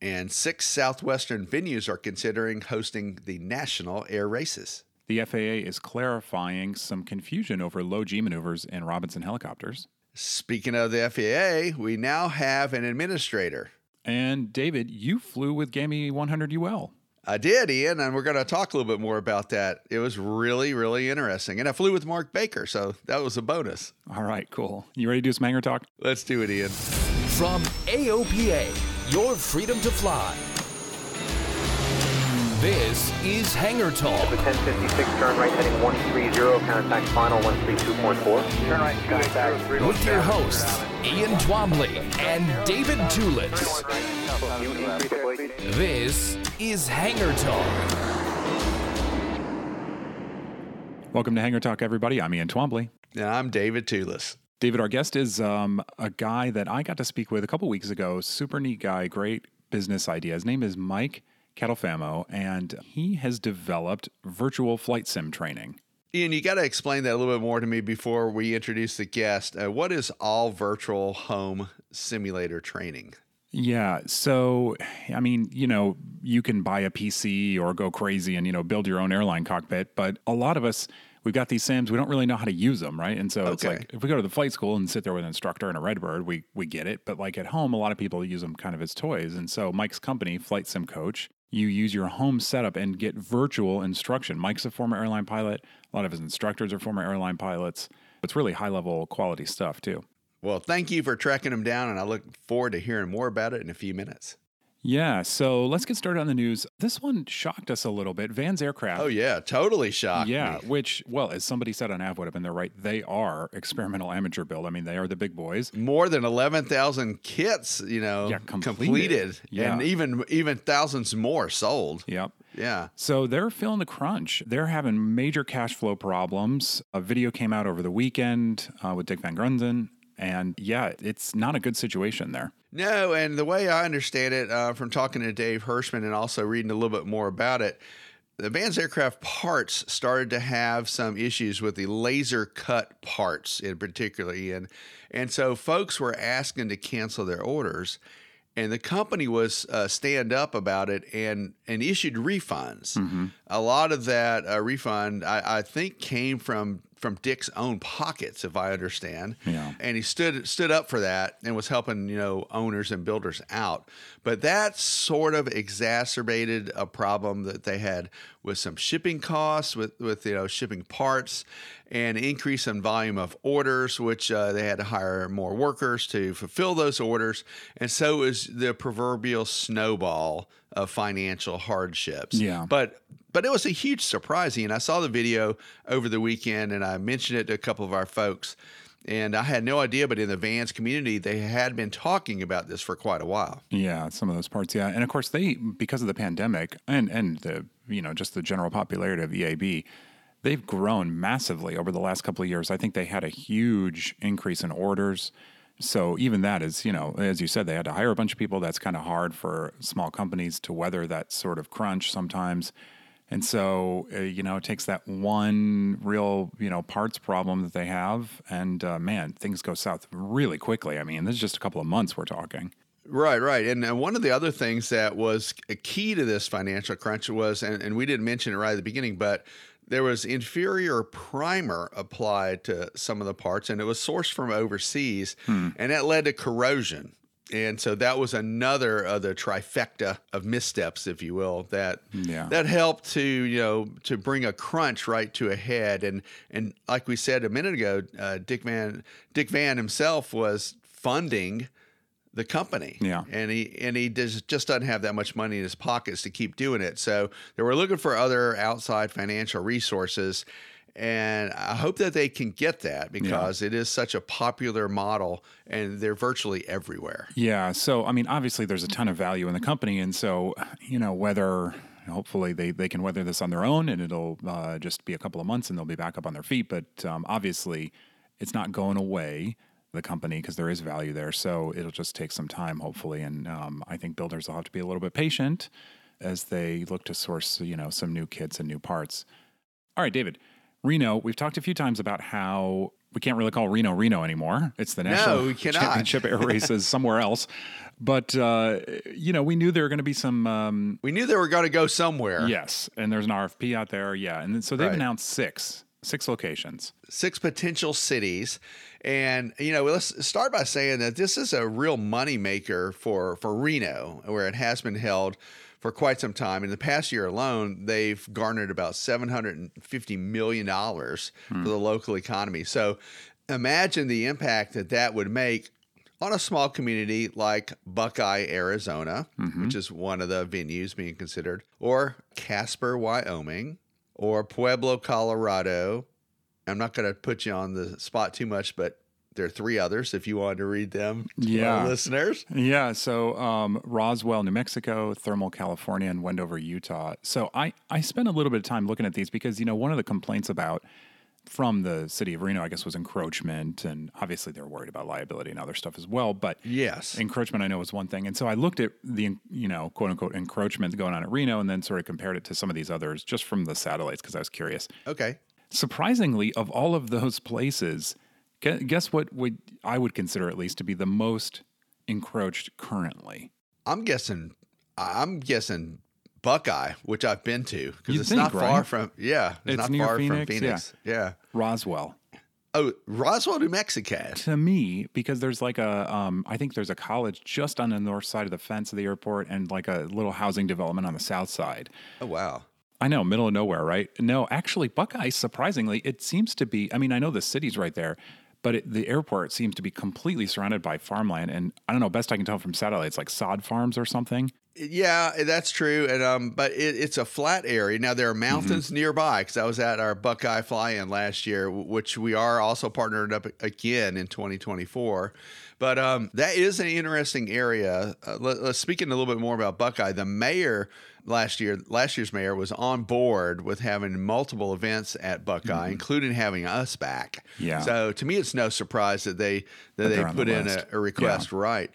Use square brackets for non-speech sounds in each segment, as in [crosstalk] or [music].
And six Southwestern venues are considering hosting the national air races. The FAA is clarifying some confusion over low G maneuvers in Robinson helicopters. Speaking of the FAA, we now have an administrator. And David, you flew with GAMI 100 UL. I did, Ian, and we're going to talk a little bit more about that. It was really, really interesting. And I flew with Mark Baker, so that was a bonus. All right, cool. You ready to do some hangar talk? Let's do it, Ian. From AOPA, your freedom to fly. This is Hangar Talk. 1056, turn right heading 130, contact final 132.4. Turn right, contact With your hosts, Ian Twombly and David Tulis. This is Hangar Talk. Welcome to Hangar Talk, everybody. I'm Ian Twombly. And I'm David Tulis. David, our guest is um, a guy that I got to speak with a couple weeks ago. Super neat guy, great business idea. His name is Mike Catalfamo, and he has developed virtual flight sim training. Ian, you got to explain that a little bit more to me before we introduce the guest. Uh, what is all virtual home simulator training? Yeah. So, I mean, you know, you can buy a PC or go crazy and, you know, build your own airline cockpit, but a lot of us, we've got these sims, we don't really know how to use them, right? And so it's like if we go to the flight school and sit there with an instructor and a Redbird, we we get it. But like at home, a lot of people use them kind of as toys. And so Mike's company, Flight Sim Coach, you use your home setup and get virtual instruction. Mike's a former airline pilot. A lot of his instructors are former airline pilots. It's really high level quality stuff too. Well, thank you for tracking them down, and I look forward to hearing more about it in a few minutes. Yeah, so let's get started on the news. This one shocked us a little bit. Vans Aircraft. Oh, yeah, totally shocked. Yeah, me. which, well, as somebody said on AvWeb, and they're right, they are experimental amateur build. I mean, they are the big boys. More than 11,000 kits, you know, Yeah, completed. completed, Yeah. and even even thousands more sold. Yep. Yeah. So they're feeling the crunch. They're having major cash flow problems. A video came out over the weekend uh, with Dick VanGrunsven. And yeah, it's not a good situation there. No, and the way I understand it uh, from talking to Dave Hirschman and also reading a little bit more about it, the Vans aircraft parts started to have some issues with the laser cut parts in particular, and and so folks were asking to cancel their orders, and the company was uh, stand up about it and and issued refunds. A lot of that uh, refund, I, I think, came from from Dick's own pockets, if I understand Yeah. and he stood stood up for that and was helping you know owners and builders out but that sort of exacerbated a problem that they had with some shipping costs with with you know shipping parts and increase in volume of orders which uh, they had to hire more workers to fulfill those orders and so it was the proverbial snowball of financial hardships Yeah. but but it was a huge surprise and i saw the video over the weekend and i mentioned it to a couple of our folks and i had no idea but in the vans community they had been talking about this for quite a while Yeah, some of those parts, yeah. And of course they because of the pandemic and and the you know, just the general popularity of EAB, they've grown massively over the last couple of years. I think they had a huge increase in orders. So even that is, you know, as you said, they had to hire a bunch of people. That's kind of hard for small companies to weather that sort of crunch sometimes. And so, uh, you know, it takes that one real, you know, parts problem that they have, and uh, man, things go south really quickly. I mean, this is just a couple of months we're talking. Right, right. And, one of the other things that was a key to this financial crunch was, and, and we didn't mention it right at the beginning, but there was inferior primer applied to some of the parts, and it was sourced from overseas, and that led to corrosion. and so that was another of the trifecta of missteps, if you will, that Yeah. that helped to you know to bring a crunch right to a head. And and like we said a minute ago, uh, Dick Van Dick Van himself was funding the company. Yeah. And he and he does, just doesn't have that much money in his pockets to keep doing it. So they were looking for other outside financial resources. And I hope that they can get that because it is such a popular model and they're virtually everywhere. Yeah. So, I mean, obviously, there's a ton of value in the company. And so, you know, whether hopefully they, they can weather this on their own and it'll uh, just be a couple of months and they'll be back up on their feet. But um, obviously, it's not going away, the company, because there is value there. So it'll just take some time, hopefully. And um, I think builders will have to be a little bit patient as they look to source, you know, some new kits and new parts. All right, David. Reno, we've talked a few times about how we can't really call Reno Reno anymore. It's the national cannot. championship air [laughs] races somewhere else. But, uh, you know, we knew there were going to be some, um, We knew they were going to go somewhere. yes, and there's an RFP out there. Yeah. And so they've Right. announced six, six locations. six potential cities. And you know, let's start by saying that this is a real moneymaker for for Reno, where it has been held for quite some time. In the past year alone, they've garnered about seven hundred and fifty million dollars for hmm. the local economy. So, imagine the impact that that would make on a small community like Buckeye, Arizona, mm-hmm. which is one of the venues being considered, or Casper, Wyoming, or Pueblo, Colorado. I'm not going to put you on the spot too much, but there are three others if you wanted to read them to Yeah. our listeners. Yeah. So um, Roswell, New Mexico, Thermal, California, and Wendover, Utah. So I, I spent a little bit of time looking at these because, you know, one of the complaints about from the city of Reno, I guess, was encroachment. And obviously they're worried about liability and other stuff as well. But Yes. encroachment I know was one thing. And so I looked at the, you know, quote unquote encroachment going on at Reno and then sort of compared it to some of these others just from the satellites because I was curious. Okay. Surprisingly, of all of those places, guess what would I would consider at least to be the most encroached currently? I'm guessing. I'm guessing Buckeye, which I've been to because it's think, not far from. Yeah, it's, It's not near far from Phoenix, yeah. Yeah. Roswell. Oh, Roswell, New Mexico. To me, because there's like a, um, I think there's a college just on the north side of the fence of the airport and like a little housing development on the south side. Oh wow. I know, middle of nowhere, right? No, actually, Buckeye, surprisingly, it seems to be. I mean, I know the city's right there, but it, the airport seems to be completely surrounded by farmland. And I don't know, best I can tell from satellites, like sod farms or something. Yeah, that's true. And um, but it, it's a flat area. Now there are mountains nearby because I was at our Buckeye Fly-In last year, which we are also partnered up again in 2024. But um, that is an interesting area. Uh, let, us speaking a little bit more about Buckeye. The mayor last year, last year's mayor was on board with having multiple events at Buckeye, mm-hmm. including having us back. Yeah. So to me, it's no surprise that they that they on the put in a, a request. Right.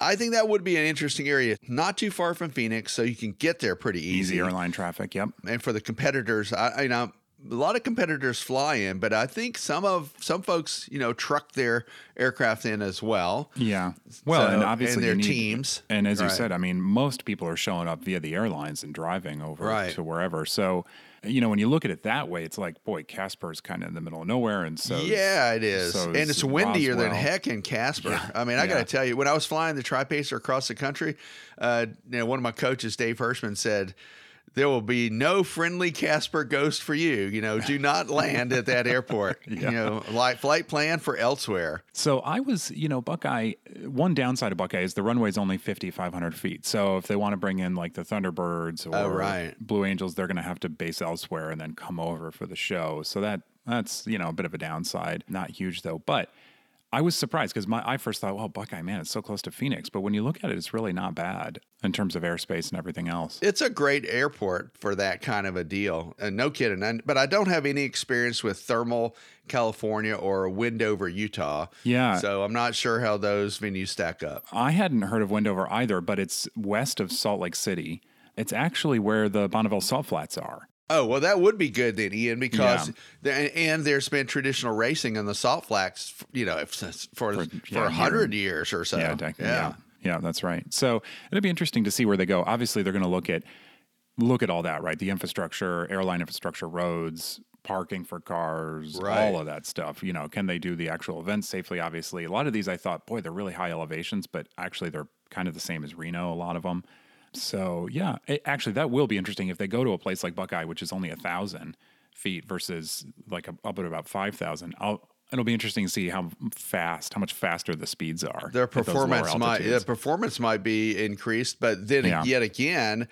I think that would be an interesting area, not too far from Phoenix, so you can get there pretty easy. Easy airline traffic. Yep. And for the competitors, I, I you know a lot of competitors fly in, but I think some of some folks, you know, truck their aircraft in as well. Yeah. Well, So- and obviously and their need- teams. And as you said, I mean, most people are showing up via the airlines and driving over Right. to wherever. So, you know, when you look at it that way, it's like, boy, Casper's kind of in the middle of nowhere, and so yeah, it is, so and is it's windier than heck in Casper. I mean, I got to tell you, when I was flying the Tri-Pacer across the country, uh, you know, one of my coaches, Dave Hirschman, said. There will be no friendly Casper ghost for you. You know, do not [laughs] land at that airport. You know, like flight plan for elsewhere. So I was, you know, Buckeye. One downside of Buckeye is the runway is only 5,500 feet. So if they want to bring in like the Thunderbirds oh, or Oh, right. Blue Angels, they're going to have to base elsewhere and then come over for the show. So that that's you know a bit of a downside. Not huge though, but. I was surprised because my I first thought, well, Buckeye, man, it's so close to Phoenix. But when you look at it, it's really not bad in terms of airspace and everything else. It's a great airport for that kind of a deal. And no kidding. And, but I don't have any experience with Thermal, California or Wendover, Utah. Yeah. So I'm not sure how those venues stack up. I hadn't heard of Wendover either, but it's west of Salt Lake City. It's actually where the Bonneville Salt Flats are. Oh, well, that would be good then, Ian, because Yeah. there, and there's been traditional racing on the Salt Flats, you know, for for, for, yeah, a hundred years or so. yeah, dec- yeah, yeah, that's right. So it'd be interesting to see where they go. Obviously, they're going to look at look at all that, right? The infrastructure, airline infrastructure, roads, parking for cars, Right. all of that stuff. You know, can they do the actual events safely? Obviously, a lot of these I thought, boy, they're really high elevations, but actually they're kind of the same as Reno. A lot of them. So yeah, it, actually that will be interesting if they go to a place like Buckeye, which is only a thousand feet versus like a, up at about five thousand. I'll. It'll be interesting to see how fast, how much faster the speeds are. their at those lower performance might the performance might be increased, but then Yeah. yet again,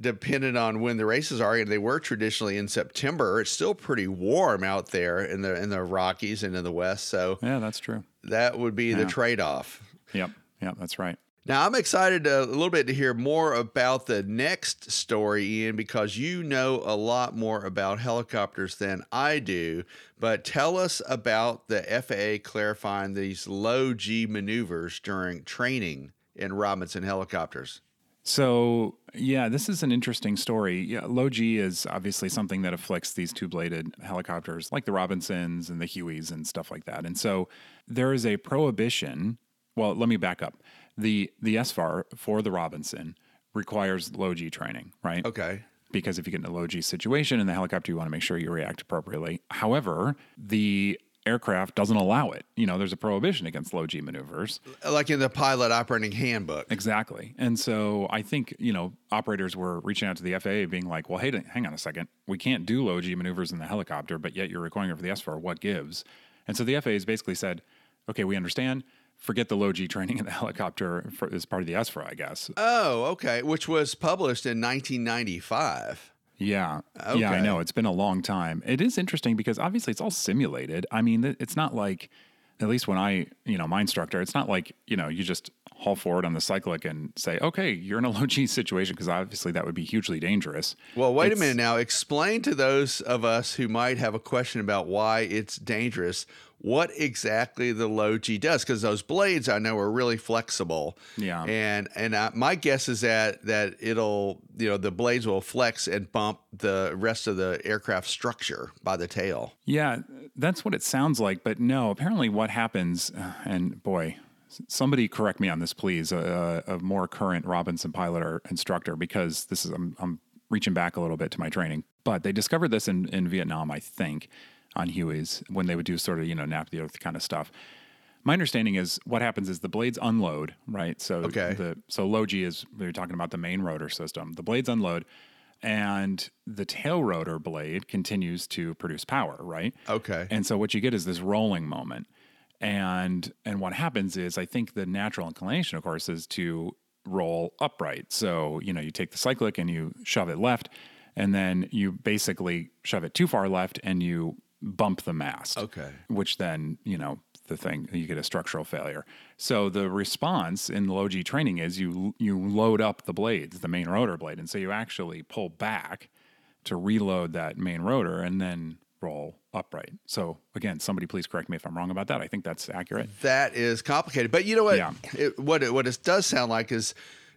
depending on when the races are, and they were traditionally in September, it's still pretty warm out there in the in the Rockies and in the West. So Yeah, that's true. that would be the trade off. Yep, yep, that's right. Now, I'm excited a little bit to hear more about the next story, Ian, because you know a lot more about helicopters than I do. But tell us about the FAA clarifying these low G maneuvers during training in Robinson helicopters. So, yeah, this is an interesting story. Yeah, low G is obviously something that afflicts these two bladed helicopters like the Robinsons and the Hueys and stuff like that. And so there is a prohibition. Well, let me back up. The the SFAR for the Robinson requires low G training, right? Okay. Because if you get in a low G situation in the helicopter, you want to make sure you react appropriately. However, the aircraft doesn't allow it. You know, there's a prohibition against low G maneuvers. Like in the pilot operating handbook. Exactly. And so I think, you know, operators were reaching out to the FAA being like, well, hey, hang on a second. We can't do low G maneuvers in the helicopter, but yet you're requiring it for the SFAR. What gives? And so the FAA has basically said, okay, we understand. Forget the low G training in the [laughs] helicopter for, as part of the SFAR, I guess. Oh, okay. Which was published in 1995. Yeah. Yeah, I know. It's been a long time. It is interesting because obviously it's all simulated. I mean, it's not like, at least when I, you know, my instructor, it's not like, you know, you just haul forward on the cyclic and say, okay, you're in a [laughs] low G situation because obviously that would be hugely dangerous. Well, wait It's- a minute now. Explain to those of us who might have a question about why it's dangerous what exactly the low G does because those blades I know are really flexible. Yeah. And and I, my guess is that that it'll you know the blades will flex and bump the rest of the aircraft structure by the tail. Yeah, that's what it sounds like. But no, apparently what happens, uh, and boy, somebody correct me on this, please, a, a more current Robinson pilot or instructor, because this is, I'm, I'm reaching back a little bit to my training. But they discovered this in, in Vietnam, I think, on Hueys when they would do sort of, you know, nap the earth kind of stuff. My understanding is what happens is the blades unload, right? So Okay. the so low G is we're talking about the main rotor system. The blades unload, and the tail rotor blade continues to produce power, right? Okay. And so what you get is this rolling moment. And and what happens is I think the natural inclination, of course, is to roll upright. So, you know, you take the cyclic and you shove it left, and then you basically shove it too far left and you bump the mast. Okay. Which then, you know, the thing you get a structural failure. So the response in low G training is you you load up the blades, the main rotor blade, and so you actually pull back to reload that main rotor and then roll upright. So again, somebody please correct me if I'm wrong about that. I think that's accurate. That is complicated. But you know what? Yeah. It, what it, what it does sound like is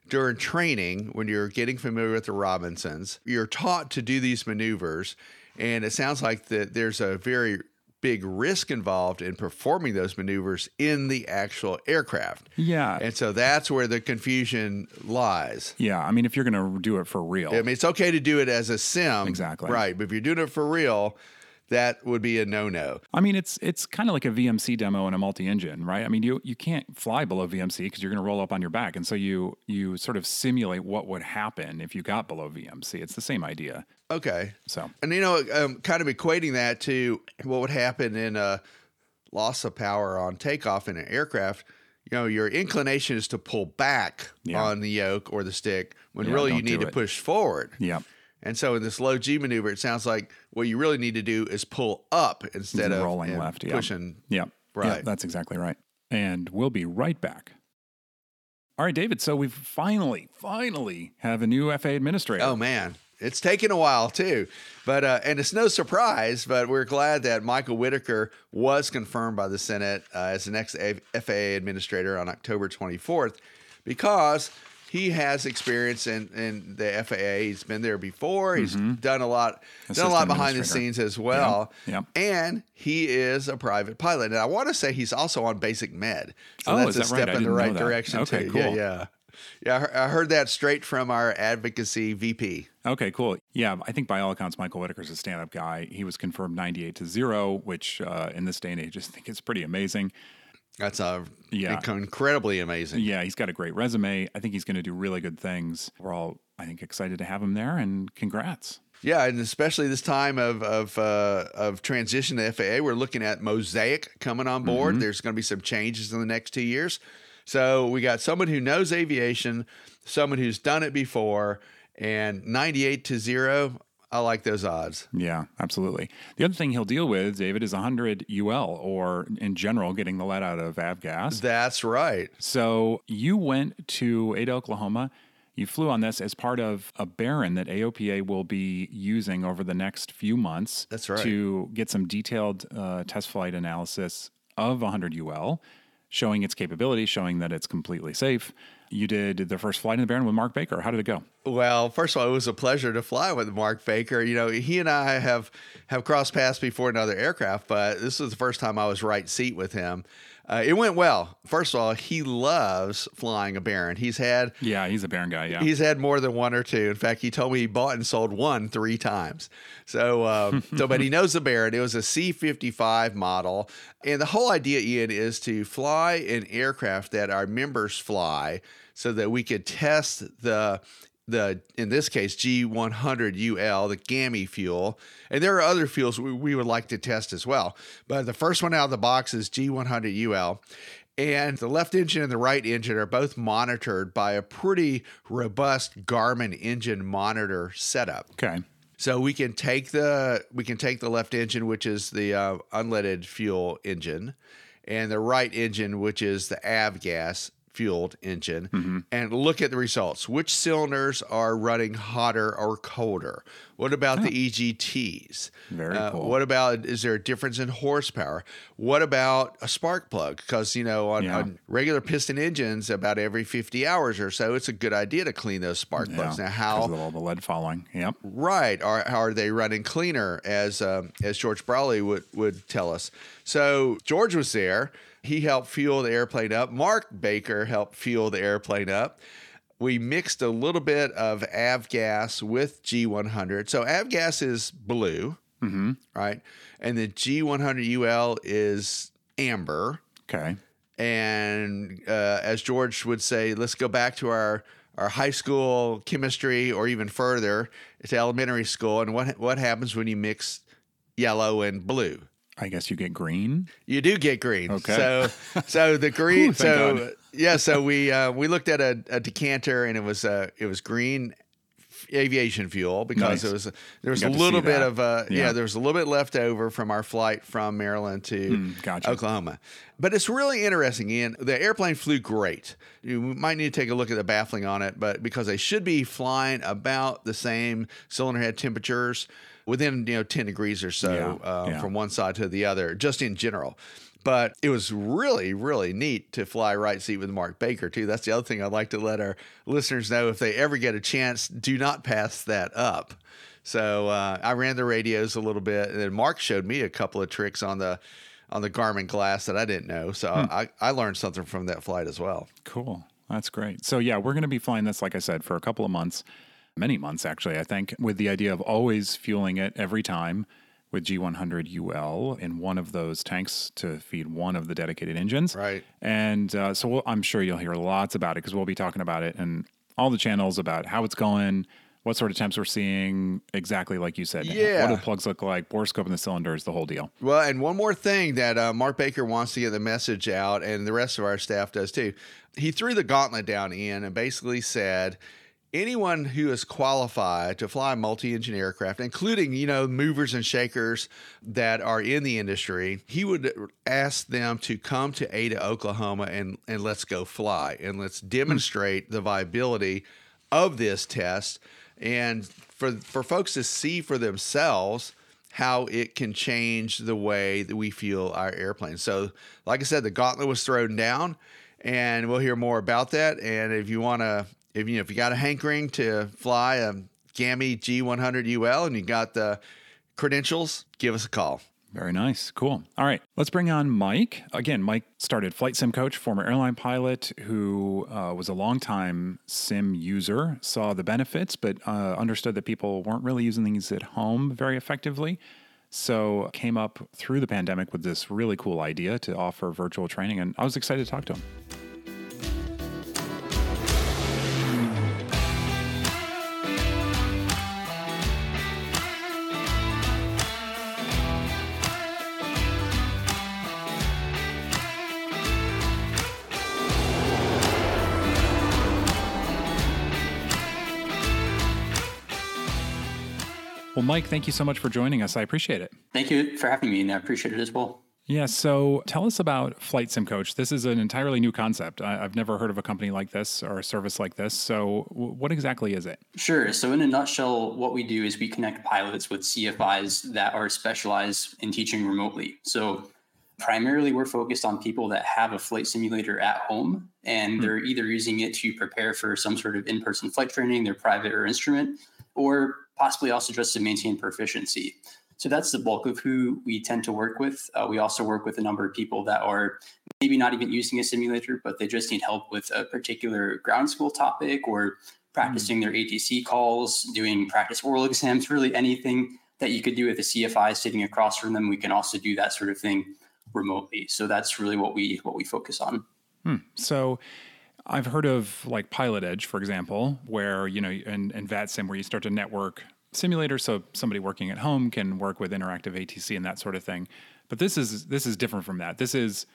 during training, when you're getting familiar with the Robinsons, you're taught to do these maneuvers, and it sounds like that there's a very big risk involved in performing those maneuvers in the actual aircraft. Yeah. And so that's where the confusion lies. Yeah, I mean if you're going to do it for real. I mean, it's okay to do it as a sim, Exactly. right? But if you're doing it for real, that would be a no-no. I mean, it's it's kind of like a VMC demo in a multi-engine, right? I mean, you you can't fly below VMC because you're going to roll up on your back, and so you you sort of simulate what would happen if you got below VMC. It's the same idea. Okay. So And you know, um, kind of equating that to what would happen in a loss of power on takeoff in an aircraft. You know, your inclination is to pull back Yeah. on the yoke or the stick when Yeah, really you need to it. push forward. yeah, And so in this low G maneuver, it sounds like what you really need to do is pull up instead of rolling left, yeah. pushing. yeah, yeah. Right. That's exactly right. And we'll be right back. All right, David. So we've finally, finally have a new FA administrator. Oh man, it's taken a while too, but uh, and it's no surprise. But we're glad that Michael Whitaker was confirmed by the Senate uh, as the next A- FAA administrator on October 24th, because he has experience in, in the FAA. He's been there before. He's done a lot, done a lot behind the scenes as well. Yep, And he is a private pilot. And I want to say he's also on Basic Med. So Oh, that's a that step I in the right direction Okay, too. cool. Yeah, yeah. Yeah, I heard- that straight from our advocacy VP. Okay, cool. Yeah, I think by all accounts, Michael Whitaker's a stand up guy. He was confirmed 98 to 0, which uh, in this day and age, I think it's pretty amazing. That's uh, Yeah. incredibly amazing. Yeah, he's got a great resume. I think he's going to do really good things. We're all, I think, excited to have him there, and congrats. Yeah, and especially this time of of uh, of transition to FAA, we're looking at Mosaic coming on board. Mm-hmm. There's going to be some changes in the next two years. So we got someone who knows aviation, someone who's done it before, and 98 to zero. I like those odds. Yeah, absolutely. The other thing he'll deal with, David, is 100 UL, or in general, getting the lead out of avgas. That's right. So you went to Ada, Oklahoma. You flew on this as part of a Baron that AOPA will be using over the next few months. That's right. To get some detailed uh, test flight analysis of 100 UL, showing its capability, showing that it's completely safe. You did the first flight in the Baron with Mark Baker. How did it go? Well, first of all, it was a pleasure to fly with Mark Baker. You know, he and I have have crossed paths before in other aircraft, but this was the first time I was right seat with him. Uh, it went well. First of all, he loves flying a Baron. He's had Yeah, he's a Baron guy. Yeah. He's had more than one or two. In fact, he told me he bought and sold one three times. So, uh, [laughs] so but he knows the Baron. It was a C fifty five model, and the whole idea, Ian, is to fly an aircraft that our members fly, so that we could test the the in this case G100UL, the GAMI fuel, and there are other fuels we, we would like to test as well. But the first one out of the box is G100UL. And the left engine and the right engine are both monitored by a pretty robust Garmin engine monitor setup. okay. So we can take the we can take the left engine, which is the uh, unleaded fuel engine, and the right engine, which is the avgas fueled engine, Mm-hmm. and look at the results. Which cylinders are running hotter or colder? What about the EGTs? Very Uh, cool. What about is there a difference in horsepower? What about a spark plug? Because you know on, Yeah. on regular piston engines, about every fifty hours or so, it's a good idea to clean those spark plugs. Now, how of all the lead following. Yep. Right. Are, how are they running cleaner, as um, as George Braly would, would tell us? So George was there. He helped fuel the airplane up. Mark Baker helped fuel the airplane up. We mixed a little bit of avgas with G100. So avgas is blue, right? And the G100UL is amber. Okay. And uh, as George would say, let's go back to our our high school chemistry, or even further to elementary school. And what what happens when you mix yellow and blue? I guess you get green. You do get green. Okay. So [laughs] so the green. Ooh, so yeah. So we uh, we looked at a, a decanter, and it was uh, it was green aviation fuel because Nice. it was there was a little bit that. of uh, yeah. Yeah. there was a little bit left over from our flight from Maryland to Mm, gotcha. Oklahoma. But it's really interesting, Ian. The airplane flew great. You might need to take a look at the baffling on it, but because they should be flying about the same cylinder head temperatures within you know 10 degrees or so Yeah, uh, yeah. from one side to the other, just in general. But it was really, really neat to fly right seat with Mark Baker, too. That's the other thing I'd like to let our listeners know if they ever get a chance, do not pass that up. So uh, I ran the radios a little bit, and then Mark showed me a couple of tricks on the on the Garmin glass that I didn't know. So I, I learned something from that flight as well. Cool. That's great. So, yeah, we're going to be flying this, like I said, for a couple of months, many months actually, I think, with the idea of always fueling it every time with G100 UL in one of those tanks to feed one of the dedicated engines. Right. And uh, so we'll, I'm sure you'll hear lots about it because we'll be talking about it and all the channels about how it's going, what sort of temps we're seeing, exactly like you said. Yeah. What do the plugs look like, bore scope in the cylinders, the whole deal. Well, and one more thing that uh, Mark Baker wants to get the message out, and the rest of our staff does too. He threw the gauntlet down in and basically said, anyone who is qualified to fly multi-engine aircraft, including you know movers and shakers that are in the industry, he would ask them to come to Ada, Oklahoma, and and let's go fly and let's hmm. demonstrate the viability of this test, and for for folks to see for themselves how it can change the way that we feel our airplane. So, like I said, the gauntlet was thrown down, and we'll hear more about that. And if you want to, if you know, if you got a hankering to fly a GAMI G100 UL and you got the credentials, give us a call. Very nice. Cool. All right. Let's bring on Mike. Again, Mike started Flight Sim Coach, former airline pilot who uh, was a longtime sim user, saw the benefits, but uh, understood that people weren't really using these at home very effectively. So came up through the pandemic with this really cool idea to offer virtual training, and I was excited to talk to him. Well, Mike, thank you so much for joining us. I appreciate it. Thank you for having me, and I appreciate it as well. Yeah, so tell us about Flight Sim Coach. This is an entirely new concept. I, have never heard of a company like this or a service like this. So, w- what exactly is it? Sure. So, in a nutshell, what we do is we connect pilots with CFIs that are specialized in teaching remotely. So, primarily, we're focused on people that have a flight simulator at home and hmm. they're either using it to prepare for some sort of in person flight training, their private or instrument, or possibly also just to maintain proficiency. So that's the bulk of who we tend to work with. Uh, we also work with a number of people that are maybe not even using a simulator, but they just need help with a particular ground school topic or practicing mm. their ATC calls, doing practice oral exams, really anything that you could do with a CFI sitting across from them. We can also do that sort of thing remotely. So that's really what we what we focus on. Hmm. So I've heard of like Pilot Edge, for example, where, you know, and, and VATSIM, where you start to network simulators so somebody working at home can work with interactive ATC and that sort of thing. But this is this is different from that. This is,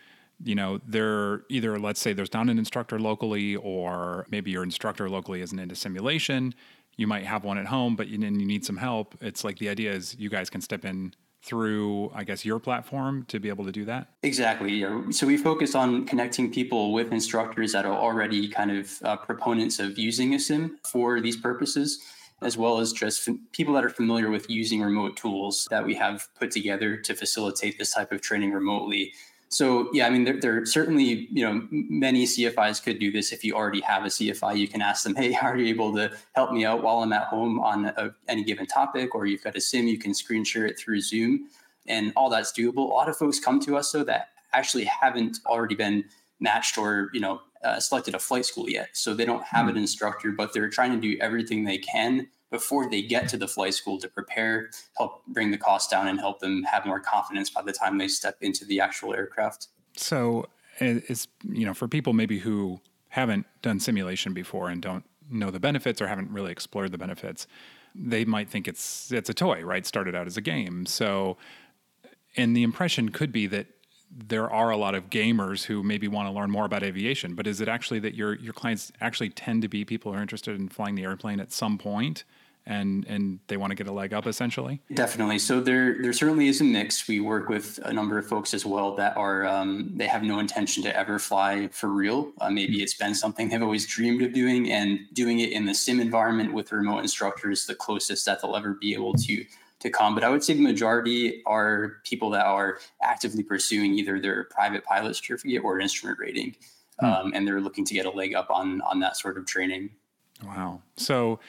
you know, they're either let's say there's not an instructor locally, or maybe your instructor locally isn't into simulation. You might have one at home, but you, you need some help. It's like the idea is you guys can step in through, I guess, your platform to be able to do that? Exactly. So we focus on connecting people with instructors that are already kind of uh, proponents of using a sim for these purposes, as well as just f- people that are familiar with using remote tools that we have put together to facilitate this type of training remotely. So yeah, I mean, there, there certainly, you know, many CFIs could do this. If you already have a CFI, you can ask them, "Hey, [laughs] are you able to help me out while I'm at home on a, any given topic?" Or you've got a sim, you can screen share it through Zoom, and all that's doable. A lot of folks come to us though that actually haven't already been matched or you know uh, selected a flight school yet, so they don't have mm-hmm. an instructor, but they're trying to do everything they can before they get to the flight school to prepare, help bring the cost down, and help them have more confidence by the time they step into the actual aircraft. So it's you know for people maybe who haven't done simulation before and don't know the benefits or haven't really explored the benefits, they might think it's it's a toy, right? Started out as a game. So and the impression could be that there are a lot of gamers who maybe want to learn more about aviation, but is it actually that your your clients actually tend to be people who are interested in flying the airplane at some point and and they want to get a leg up essentially? Definitely. So there there certainly is a mix. We work with a number of folks as well that are um, they have no intention to ever fly for real. Uh, maybe it's been something they've always dreamed of doing, and doing it in the sim environment with remote instructors the closest that they'll ever be able to to come. But I would say the majority are people that are actively pursuing either their private pilot certificate or instrument rating, hmm. um, and they're looking to get a leg up on on that sort of training. Wow. So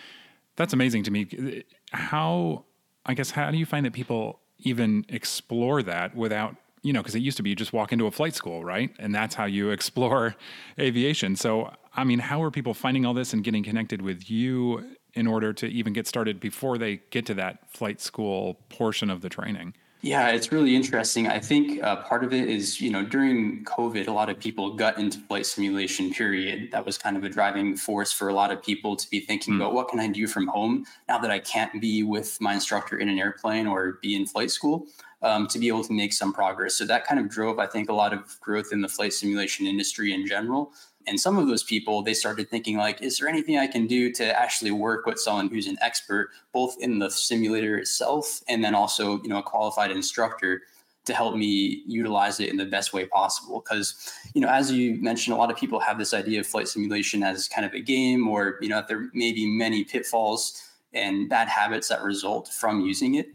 that's amazing to me. How I guess how do you find that people even explore that without you know because it used to be you just walk into a flight school right and that's how you [laughs] explore aviation so i mean how are people finding all this and getting connected with you in order to even get started before they get to that flight school portion of the training? Yeah, it's really interesting. I think uh, part of it is, you know, during COVID, a lot of people got into flight simulation, period. That was kind of a driving force for a lot of people to be thinking mm. about what can I do from home now that I can't be with my instructor in an airplane or be in flight school um, to be able to make some progress. So that kind of drove, I think, a lot of growth in the flight simulation industry in general and some of those people they started thinking like is there anything i can do to actually work with someone who's an expert both in the simulator itself and then also you know a qualified instructor to help me utilize it in the best way possible? Because you know as you mentioned a lot of people have this idea of flight simulation as kind of a game or you know there may be many pitfalls and bad habits that result from using it.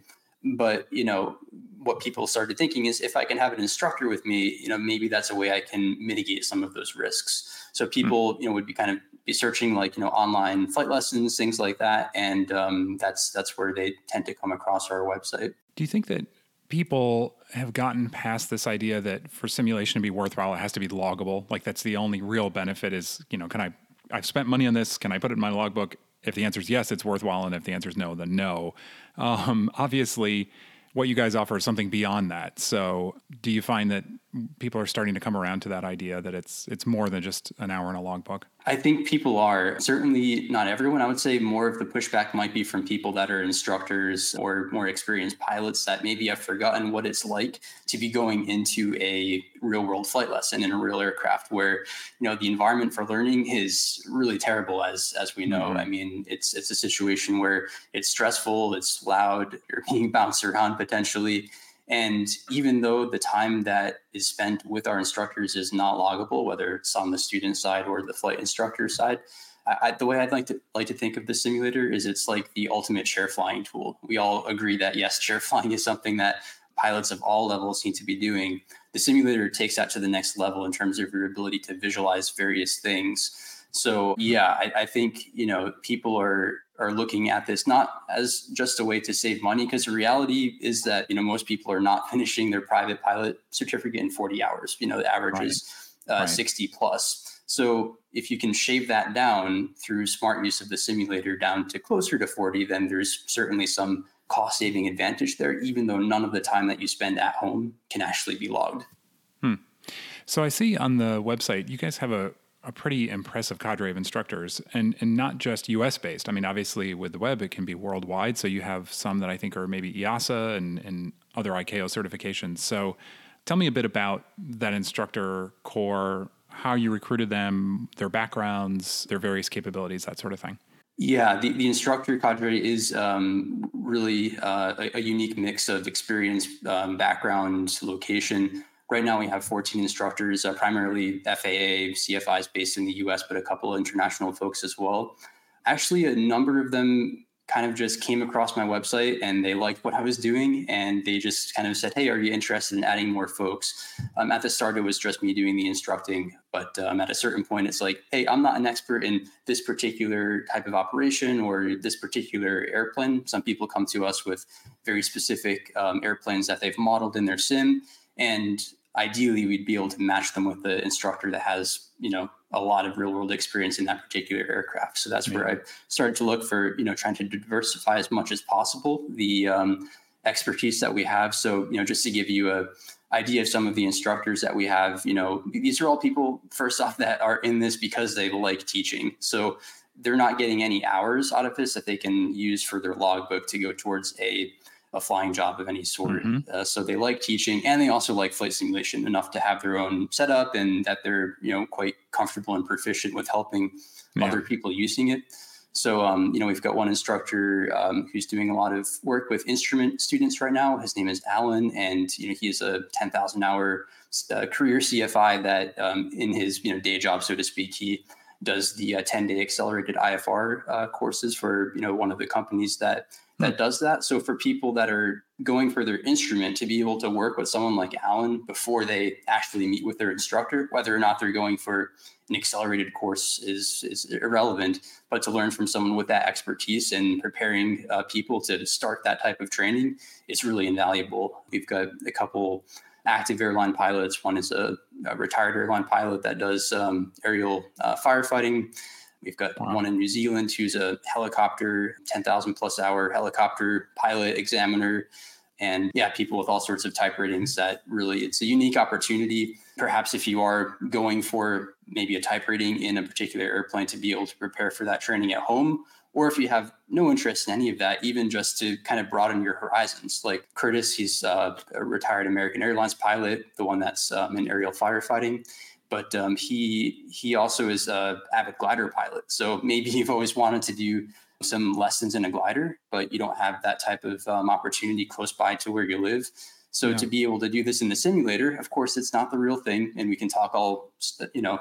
But you know what people started thinking is if i can have an instructor with me you know maybe that's a way i can mitigate some of those risks so hmm. people, you know, would be kind of be searching like you know online flight lessons, things like that, and um, that's that's where they tend to come across our website. Do you think that people have gotten past this idea that for simulation to be worthwhile, it has to be loggable. Like that's the only real benefit is, you know, can I, I've spent money on this. Can I put it in my logbook? If the answer is yes, it's worthwhile. And if the answer is no, then no. Um, obviously, what you guys offer is something beyond that. So, do you find that people are starting to come around to that idea that it's it's more than just an hour in a logbook? I think people are certainly not everyone. I would say more of the pushback might be from people that are instructors or more experienced pilots that maybe have forgotten what it's like to be going into a real world flight lesson in a real aircraft where you know the environment for learning is really terrible as as we know. Mm-hmm. I mean, it's it's a situation where it's stressful, it's loud, you're being bounced around potentially and even though the time that is spent with our instructors is not loggable, whether it's on the student side or the flight instructor side, I, the way I'd like to like to think of the simulator is it's like the ultimate chair flying tool. We all agree that yes, chair [laughs] flying is something that pilots of all levels need to be doing. The simulator takes that to the next level in terms of your ability to visualize various things. So yeah, I, I think you know people are are looking at this not as just a way to save money because the reality is that you know most people are not [laughs] finishing their private pilot certificate in 40 hours you know the average right. is uh, right. 60 plus so if you can shave that down through smart use of the simulator down to closer to 40 then there's certainly some cost saving advantage there even though none of the time that you spend at home can actually be logged hmm. so i see on the website you guys have a a pretty impressive cadre of instructors and, and not just US based. I mean, obviously with the web, it can be worldwide. So you have some that I think are maybe EASA and, and other ICAO certifications. So tell me a bit about that instructor core, how you recruited them, their backgrounds, their various capabilities, that sort of thing. Yeah, the, the instructor cadre is um, really uh, a, a, unique mix of experience, um, background, location. Right now, we have 14 instructors, uh, primarily FAA, CFIs based in the US, but a couple of international folks as well. Actually, a number of them kind of just came across my website and they liked what I was doing and they just kind of said, Hey, are you interested in adding more folks? Um, at the start, it was just me doing the instructing, but um, at a certain point, it's like, Hey, I'm not an expert in this particular type of operation or this particular airplane. Some people come to us with very specific um, airplanes that they've modeled in their sim. And ideally we'd be able to match them with the instructor that has you know a lot of real world experience in that particular aircraft. So that's where i started to look for you know trying to diversify as much as possible the um, expertise that we have. So you know just to give you a idea of some of the instructors that we have you know these are all people first off that are in this because they like teaching. So they're not getting any hours out of this that they can use for their logbook to go towards a a flying job of any sort. Mm-hmm. Uh, so they like teaching and they also like flight simulation enough to have their own setup and that they're, you know, quite comfortable and proficient with helping yeah. other people using it. So, um, you know, we've got one instructor um, who's doing a lot of work with instrument students right now. His name is Alan, and you know, he's a 10,000 hour uh, career CFI that, um, in his you know day job, so to speak, he does the uh, 10 day accelerated IFR uh, courses for you know one of the companies that that does that. So for people that are going for their instrument to be able to work with someone like Alan before they actually meet with their instructor, whether or not they're going for an accelerated course is is irrelevant. But to learn from someone with that expertise and preparing uh, people to start that type of training is really invaluable. We've got a couple active airline pilots. One is a, a retired airline pilot that does um, aerial uh, firefighting. We've got wow. one in New Zealand who's a helicopter, 10,000 plus hour helicopter pilot examiner. And yeah, people with all sorts of type ratings that really it's a unique opportunity. Perhaps if you are going for maybe a type rating in a particular airplane to be able to prepare for that training at home, or if you have no interest in any of that, even just to kind of broaden your horizons. Like Curtis, he's uh, a retired American Airlines pilot, the one that's um, in aerial firefighting but um, he he also is a avid glider pilot. So maybe [laughs] you've always wanted to do some lessons in a glider, but you don't have that type of um, opportunity close by to where you live. So yeah. to be able to do this in the simulator, of course, it's not the real thing, and we can talk all you know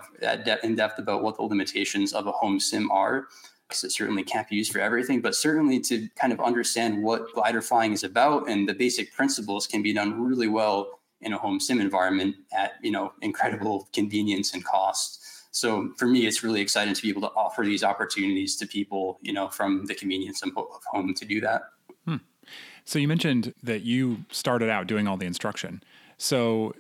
in depth about what the limitations of a home sim are. Because it certainly can't be used for everything, but certainly to kind of understand what glider flying is about and the basic principles can be done really well in a home sim environment at you know incredible convenience and cost. So for me, it's really exciting to be able to offer these opportunities to people, you know, from the convenience of home to do that. Hmm. So you mentioned that you started out doing all the instruction. So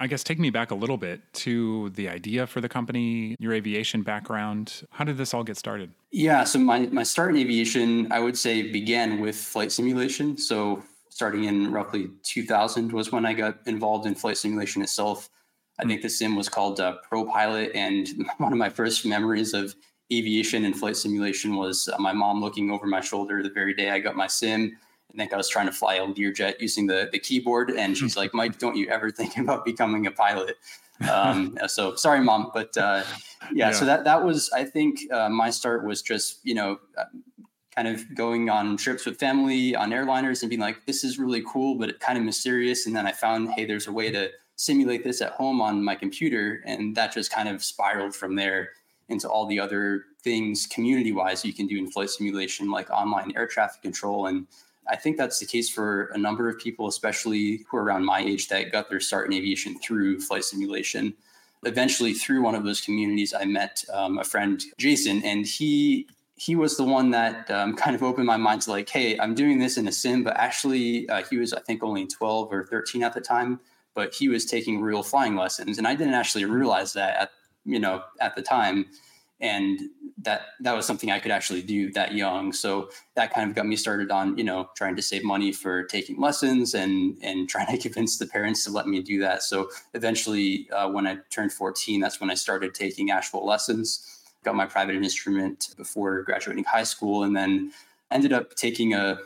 I guess take me back a little bit to the idea for the company, your aviation background. How did this all get started? Yeah, so my, my start in aviation, I would say, began with flight simulation. So starting in roughly 2000 was when I got involved in flight simulation itself. I think the sim was called uh, Pro Pilot, and [laughs] one of my first memories of aviation and flight simulation was uh, my mom looking over my shoulder the very day I got my sim. I think I was trying to fly a Learjet using the the keyboard, and she's like, "Mike, don't you ever think about becoming a pilot?" Um, [laughs] so sorry, mom, but uh, yeah, yeah, So that that was, I think, uh, my start was just you know, uh, kind of going on trips with family on airliners and being like, "This is really cool, but kind of mysterious." And then I found, hey, there's a way to simulate this at home on my computer, and that just kind of spiraled from there into all the other things community wise you can do in flight simulation, like online air traffic control and I think that's the case for a number of people, especially who are around my age that got their start in aviation through flight simulation. Eventually, through one of those communities, I met um, a friend, Jason, and he he was the one that um, kind of opened my mind to like, hey, I'm doing this in a sim, but actually, uh, he was I think only 12 or 13 at the time, but he was taking real flying lessons, and I didn't actually realize that at you know at the time and that that was something I could actually do that young. So that kind of got me started on you know trying to save money for taking lessons and and [laughs] trying to convince the parents to let me do that. So eventually, uh, when I turned 14, that's when I started taking actual lessons. Got my private instrument before graduating high school, and then ended up taking a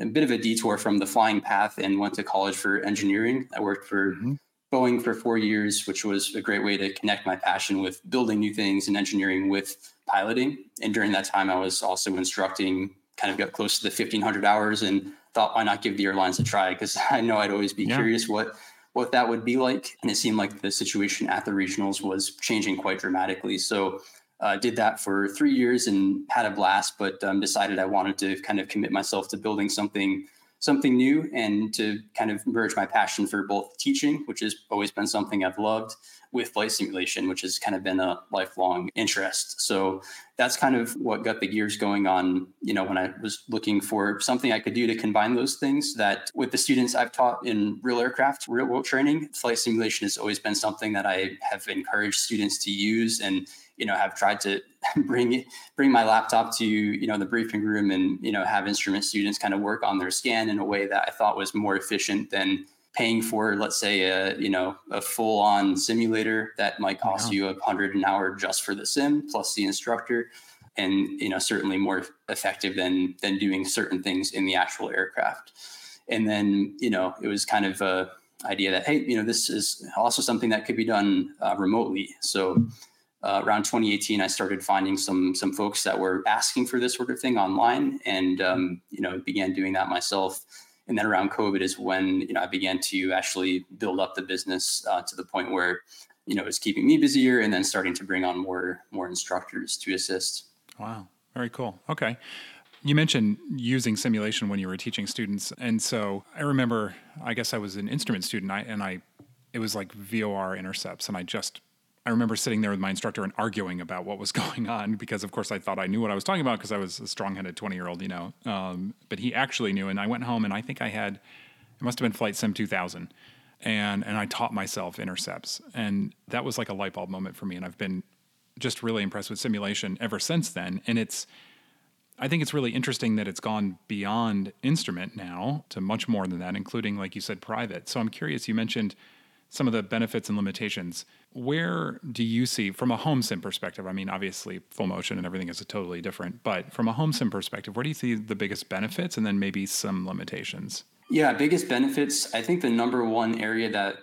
a bit of a detour from the flying path and went to college for engineering. I worked for mm-hmm. Boeing for four years, which was a great way to connect my passion with building new things and engineering with piloting. And during that time, I was also instructing, kind of got close to the 1500 hours and thought, why not give the airlines a try? Because [laughs] I know I'd always be yeah. curious what what that would be like. And it seemed like the situation at the regionals was changing quite dramatically. So uh, did that for three years and had a blast, but um, decided I wanted to kind of commit myself to building something something new and to kind of merge my passion for both teaching, which has always been something I've loved, with flight simulation, which has kind of been a lifelong interest. So that's kind of what got the gears going on, you know, when I was looking for something I could do to combine those things that with the students I've taught in real aircraft, real world training, flight simulation has always been something that I have encouraged students to use and you know have tried to [laughs] bring bring my laptop to you know the briefing room and you know have instrument students kind of work on their scan in a way that I thought was more efficient than paying for let's say a you know a full on simulator that might cost you a hundred an hour just for the sim plus the instructor and you know certainly more effective than than doing certain things in the actual aircraft. And then you know it was kind of a idea that hey you know this is also something that could be done uh, remotely. So uh, around 2018, I started finding some some folks that were asking for this sort of thing online, and um, you know began doing that myself. And then around COVID is when you know I began to actually build up the business uh, to the point where you know it was keeping me busier, and then starting to bring on more more instructors to assist. Wow, very cool. Okay. You mentioned using simulation when you were teaching students, and so I remember. I guess I was an instrument student, and I it was like VOR intercepts, and I just I remember sitting there with my instructor and arguing about what was [laughs] going on because, of course, I thought I knew what I was talking about because I was a strong-headed twenty-year-old, you know. Um, but he actually knew, and I went home and I think I had it must have been Flight Sim 2000, and and I taught myself intercepts, and that was like a light bulb moment for me. And I've been just really impressed with simulation ever since then. And it's I think it's really interesting that it's gone beyond instrument now to much more than that, including, like you said, private. So I'm curious. You mentioned some of the benefits and limitations. Where do you see, from a home sim perspective? I mean, obviously, full motion and everything is totally different, but from a home sim perspective, where do you see the biggest benefits and then maybe some limitations? Yeah, biggest benefits. I think the number one area that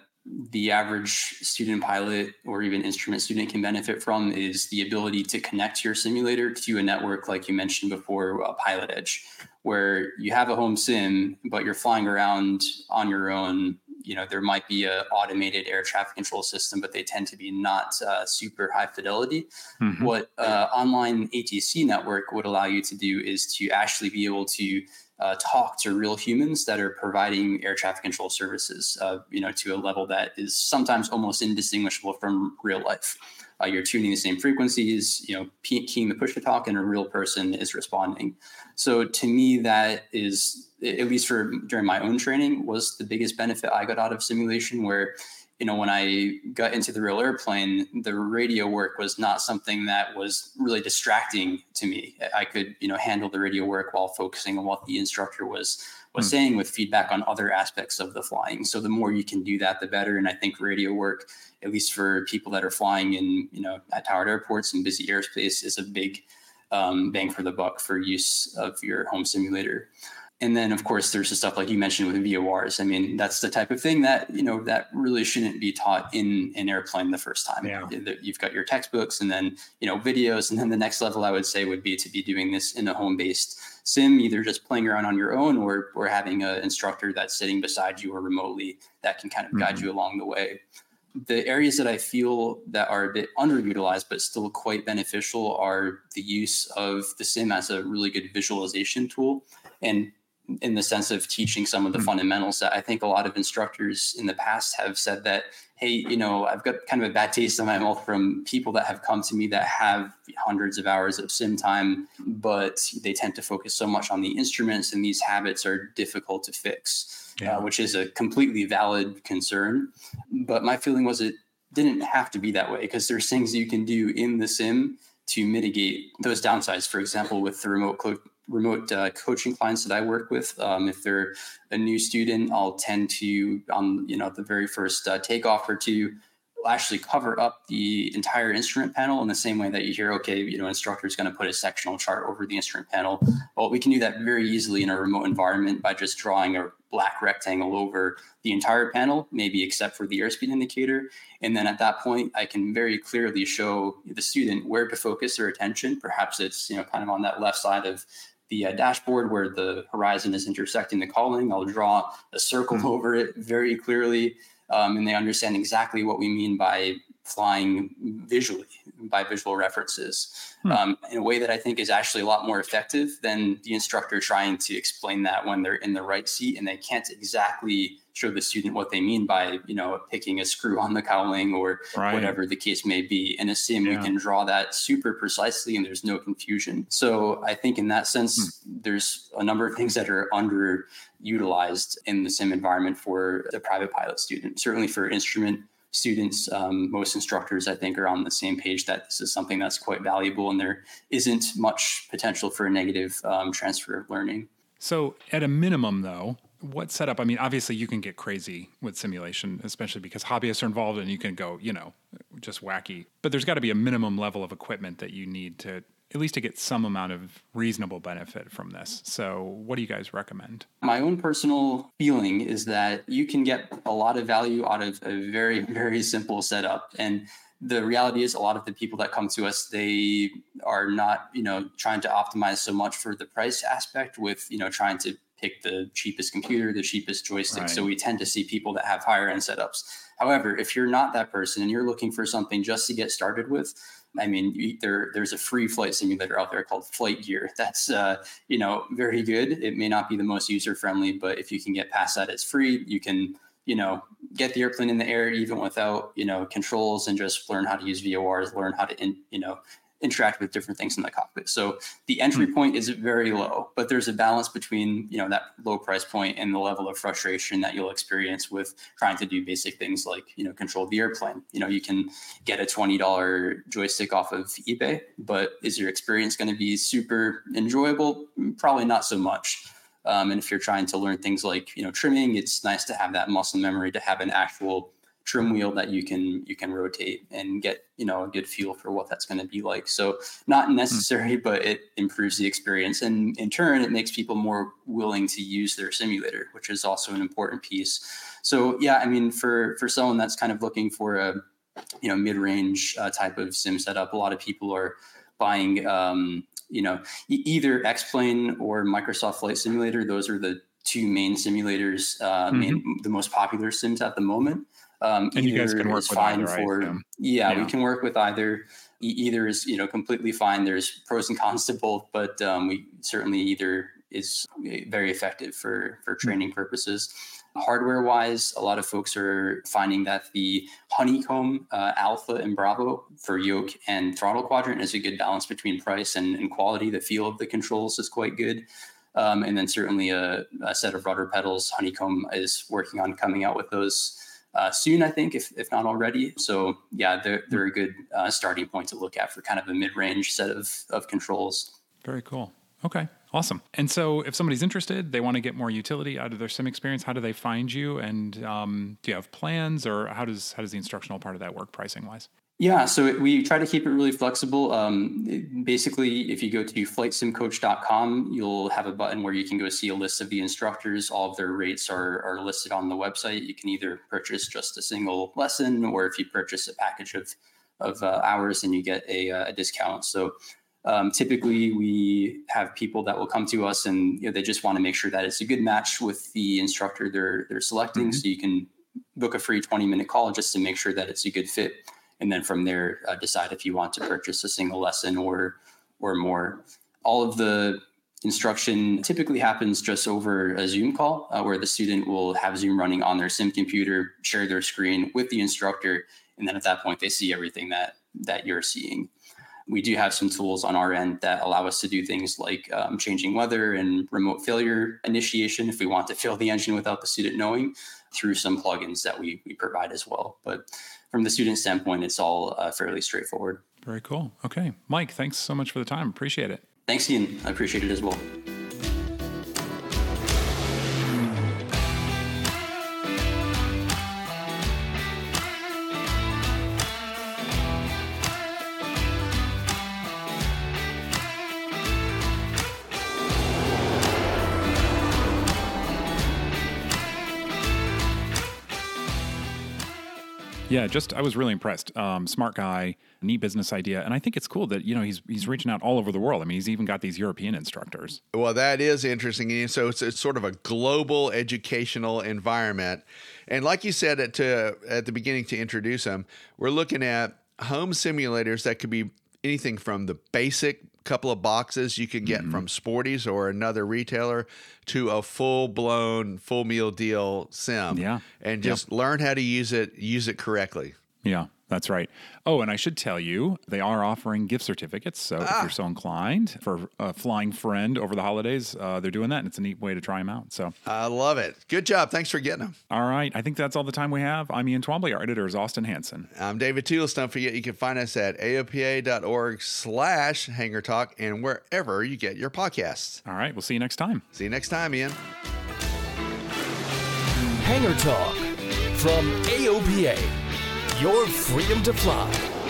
the average student pilot or even instrument student can benefit from is the ability to connect your simulator to a network like you mentioned before uh, PilotEdge where you have a home sim but you're flying around on your own you know there might be a automated air traffic control system but they tend to be not uh, super high fidelity mm-hmm. what uh, online atc network would allow you to do is to actually be able to uh, talk to real humans that are providing air traffic control services uh, you know to a level that is sometimes almost indistinguishable from real life uh, you're tuning the same frequencies, you know, keying the push to talk, and a real person is responding. So to me, that is at least for during my own training was the biggest benefit I got out of simulation. Where you know, when I got into the real airplane, the radio work was not something that was really distracting to me. I could, you know, handle the radio work while focusing on what the instructor was was mm. saying with feedback on other aspects of the flying. So the more you can do that, the better. And I think radio work, at least for people that are flying in, you know, at towered airports and busy airspace, is a big um, bang for the buck for use of your home simulator. And then, of course, there's the stuff like you mentioned with VORs. I mean, that's the type of thing that you know that really shouldn't be taught in an airplane the first time. Yeah. You've got your textbooks, and then you know videos, and then the next level I would say would be to be doing this in a home-based sim, either just playing around on your own, or or having an instructor that's sitting beside you or remotely that can kind of guide mm-hmm. you along the way. The areas that I feel that are a bit underutilized but still quite beneficial are the use of the sim as a really good visualization tool. And in the sense of teaching some of the mm-hmm. fundamentals that I think a lot of instructors in the past have said that, hey, you know, I've got kind of a bad taste in my mouth from people that have come to me that have hundreds of hours of sim time, but they tend to focus so much on the instruments and these habits are difficult to fix, uh, yeah. uh, which is a completely valid concern. But my feeling was it didn't have to be that way because there's things you can do in the sim to mitigate those downsides. For example, with the remote remote uh, coaching clients that I work with, um, if they're a new student, I'll tend to on you know the very first uh, takeoff or two actually cover up the entire instrument panel in the same way that you hear, okay, you know, instructor is going to put a sectional chart over the instrument panel. Well, we can do that very easily in a remote environment by just drawing a black rectangle over the entire panel, maybe except for the airspeed indicator. And then at that point, I can very clearly show the student where to focus their attention. Perhaps it's, you know, kind of on that left side of the uh, dashboard where the horizon is intersecting the cowling. I'll draw a circle mm-hmm. [laughs] over it very clearly, um, and they understand exactly what we mean by flying visually by visual references hmm. um, in a way that I think is actually a lot more effective than the instructor trying to explain that when they're in the right seat and they can't exactly show the student what they mean by you know picking a screw on the cowling or right. whatever the case may be in a sim yeah. we can draw that super precisely and there's no confusion so i think in that sense hmm. there's a number of things that are underutilized in the sim environment for the private pilot student certainly for instrument students, um, most instructors, I think, are on the same page that this is something that's quite valuable and there isn't much potential for a negative um, transfer of learning. So, at a minimum, though, what setup? I mean, obviously, you can get crazy with simulation, especially because hobbyists are involved and you can go, you know, just wacky. But there's got to be a minimum level of equipment that you need to at least to get some amount of reasonable benefit from this. So, what do you guys recommend? My own personal feeling is that you can get a lot of value out of a very, [laughs] very simple setup. And the reality is, a lot of the people that come to us, they are not, you know, trying to optimize so much for the price aspect with, you know, trying to pick the cheapest computer, the cheapest joystick. Right. So we tend to see people that have higher end setups. However, if you're not that person and you're looking for something just to get started with, I mean, there there's a free flight simulator out there called FlightGear. [laughs] That's uh, you know very good. It may not be the most user friendly, but if you can get past that, it's free. You can you know get the airplane in the air even without you know controls and just learn how to use VORs, learn how to in, you know interact with different things in the cockpit. So the entry hmm. point is very low, but there's a balance between you know that low price point and the level of frustration that you'll experience with trying to do basic things like you know control the airplane. You know you can get a twenty dollar joystick off of eBay, but is your experience going to be super enjoyable? Probably not so much. Um, and if you're trying to learn things like you know trimming, it's nice to have that muscle memory to have an actual trim wheel that you can you can rotate and get you know a good feel for what that's going to be like so not hmm. necessary mm. but it improves the experience and in turn it makes people more willing to use their simulator which is also an important piece so yeah i mean for for someone that's kind of looking for a you know mid-range uh, type of sim setup a lot of people are buying um, you know e- either x-plane or microsoft flight simulator those are the two main simulators uh, mm-hmm. main, the most popular sims at the moment um, and you guys can work with fine either, for yeah, yeah, we can work with either. either is you know completely fine. There's pros and cons to both, but um, we certainly either is very effective for for hmm. training purposes. Hardware wise, a lot of folks are finding that the honeycomb uh, alpha and bravo for yoke and throttle quadrant is a good balance between price and, and quality. The feel of the controls is quite good. Um, and then certainly a, a, set of rudder pedals. Honeycomb is working on coming out with those uh, soon, I think, if, if not already. So yeah, they're, they're a good uh, starting point to look at for kind of a mid-range set of, of controls. Very cool. Okay. Awesome. And so, if somebody's interested, they want to get more utility out of their sim experience. How do they find you? And um, do you have plans, or how does how does the instructional part of that work, pricing wise? Yeah, so we try to keep it really flexible. Um, basically, if you go to flightsimcoach.com, you'll have a button where you can go see a list of the instructors. All of their rates are, are listed on the website. You can either purchase just a single lesson, or if you purchase a package of of uh, hours, then you get a, uh, a discount. So um, typically, we have people that will come to us and you know, they just want to make sure that it's a good match with the instructor they're they're selecting. Mm-hmm. So you can book a free 20 minute call just to make sure that it's a good fit, and then from there uh, decide if you want to purchase a single lesson or or more. All of the instruction typically happens just over a Zoom call, uh, where the student will have Zoom running on their sim computer, share their screen with the instructor, and then at that point they see everything that that you're seeing we do have some tools on our end that allow us to do things like um, changing weather and remote failure initiation if we want to fail the engine without the student knowing through some plugins that we, we provide as well. But from the student standpoint, it's all uh, fairly straightforward. Very cool. Okay. Mike, thanks so much for the time. Appreciate it. Thanks, Ian. I appreciate it as well. Yeah, just I was really impressed. Um, smart guy, neat business idea, and I think it's cool that you know he's he's reaching out all over the world. I mean, he's even got these European instructors. Well, that is interesting. So it's, it's sort of a global educational environment, and like you said at to at the beginning to introduce him, we're looking at home simulators that could be anything from the basic couple of boxes you can get mm-hmm. from Sporty's or another retailer to a full blown full meal deal sim. Yeah. And just yep. learn how to use it, use it correctly. Yeah. That's right. Oh, and I should tell you, they are offering gift certificates. So ah. if you're so inclined for a flying friend over the holidays, uh, they're doing that, and it's a neat way to try them out. So I love it. Good job. Thanks for getting them. All right. I think that's all the time we have. I'm Ian Twombly. Our editor is Austin Hanson. I'm David Tulis. Don't forget, you can find us at aopa.org slash hangar talk and wherever you get your podcasts. All right. We'll see you next time. See you next time, Ian. Hangar Talk from AOPA your freedom to fly.